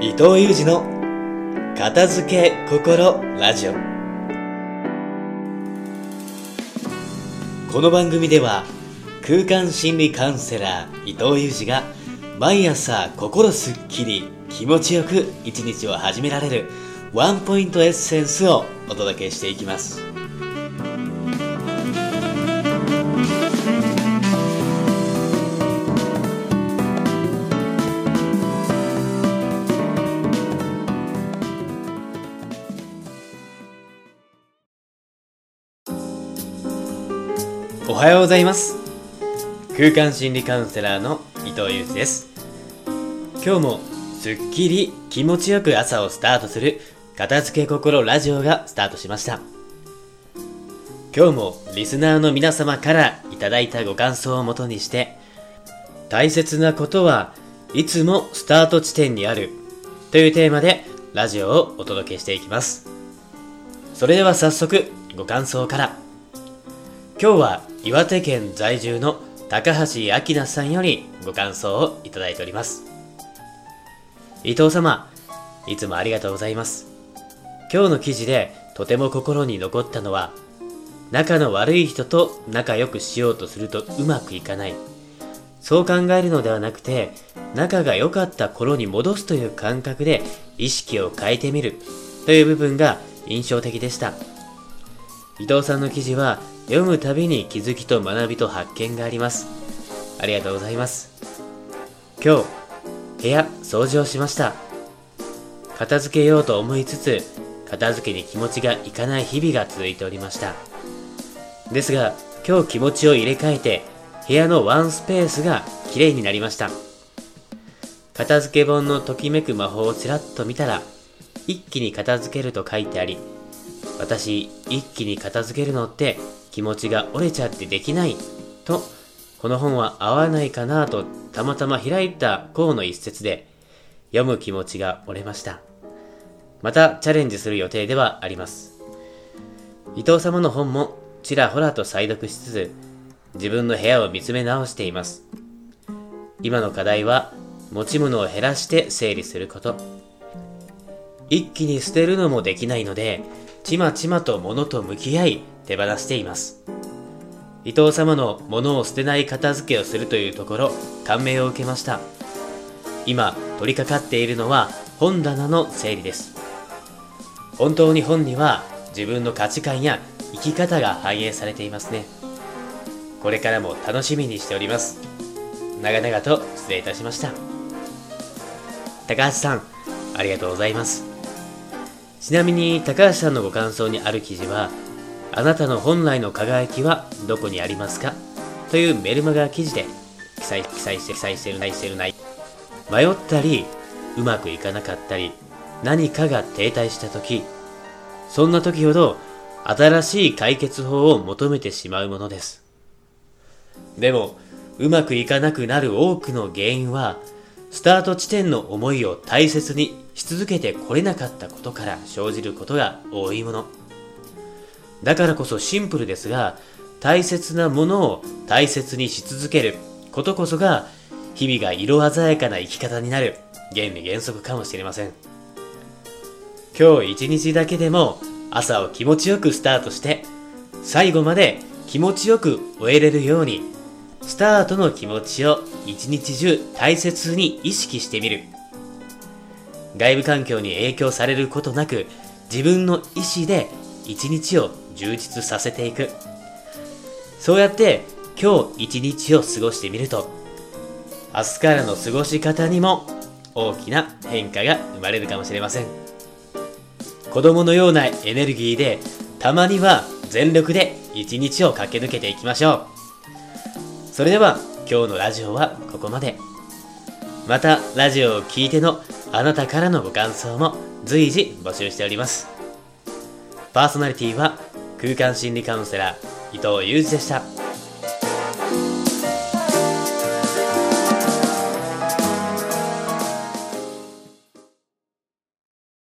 伊藤裕二の片付け心ラジオ。この番組では空間心理カウンセラー伊藤裕二が毎朝心すっきり気持ちよく一日を始められるワンポイントエッセンスをお届けしていきます。おはようございます。空間心理カウンセラーの伊藤裕二です。今日もすっきり気持ちよく朝をスタートする片付け心ラジオがスタートしました。今日もリスナーの皆様からいただいたご感想をもとにして大切なことはいつもスタート地点にあるというテーマでラジオをお届けしていきます。それでは早速ご感想から。今日は岩手県在住の高橋明菜さんよりご感想をいただいております。伊藤様いつもありがとうございます。今日の記事でとても心に残ったのは仲の悪い人と仲良くしようとするとうまくいかない。そう考えるのではなくて仲が良かった頃に戻すという感覚で意識を変えてみるという部分が印象的でした。伊藤さんの記事は読むたびに気づきと学びと発見があります。ありがとうございます。今日部屋掃除をしました。片付けようと思いつつ片付けに気持ちがいかない日々が続いておりました。ですが今日気持ちを入れ替えて部屋のワンスペースがきれいになりました。片付け本のときめく魔法をちらっと見たら一気に片付けると書いてあり私一気に片付けるのって気持ちが折れちゃってできないとこの本は合わないかなとたまたま開いた項の一節で読む気持ちが折れました。またチャレンジする予定ではあります。伊藤様の本もちらほらと再読しつつ自分の部屋を見つめ直しています。今の課題は持ち物を減らして整理すること。一気に捨てるのもできないのでちまちまと物と向き合い手放しています。伊藤様の物を捨てない片付けをするというところ感銘を受けました。今取り掛かっているのは本棚の整理です。本当に本には自分の価値観や生き方が反映されていますね。これからも楽しみにしております。長々と失礼いたしました。高橋さんありがとうございます。ちなみに高橋さんのご感想にある記事はあなたの本来の輝きはどこにありますか？というメルマガ記事で記載記載して記載してるないしてるない迷ったりうまくいかなかったり何かが停滞した時そんな時ほど新しい解決法を求めてしまうものです。でもうまくいかなくなる多くの原因はスタート地点の思いを大切にし続けてこれなかったことから生じることが多いもの。だからこそシンプルですが大切なものを大切にし続ける。ことこそが日々が色鮮やかな生き方になる。原理原則かもしれません。今日一日だけでも朝を気持ちよくスタートして最後まで気持ちよく終えれるようにスタートの気持ちを一日中大切に意識してみる。外部環境に影響されることなく自分の意思で一日を充実させていく。そうやって今日一日を過ごしてみると明日からの過ごし方にも大きな変化が生まれるかもしれません。子供のようなエネルギーでたまには全力で一日を駆け抜けていきましょう。それでは今日のラジオはここまで。またラジオを聴いてのあなたからのご感想も随時募集しております。パーソナリティは空間心理カウンセラー伊藤裕二でした。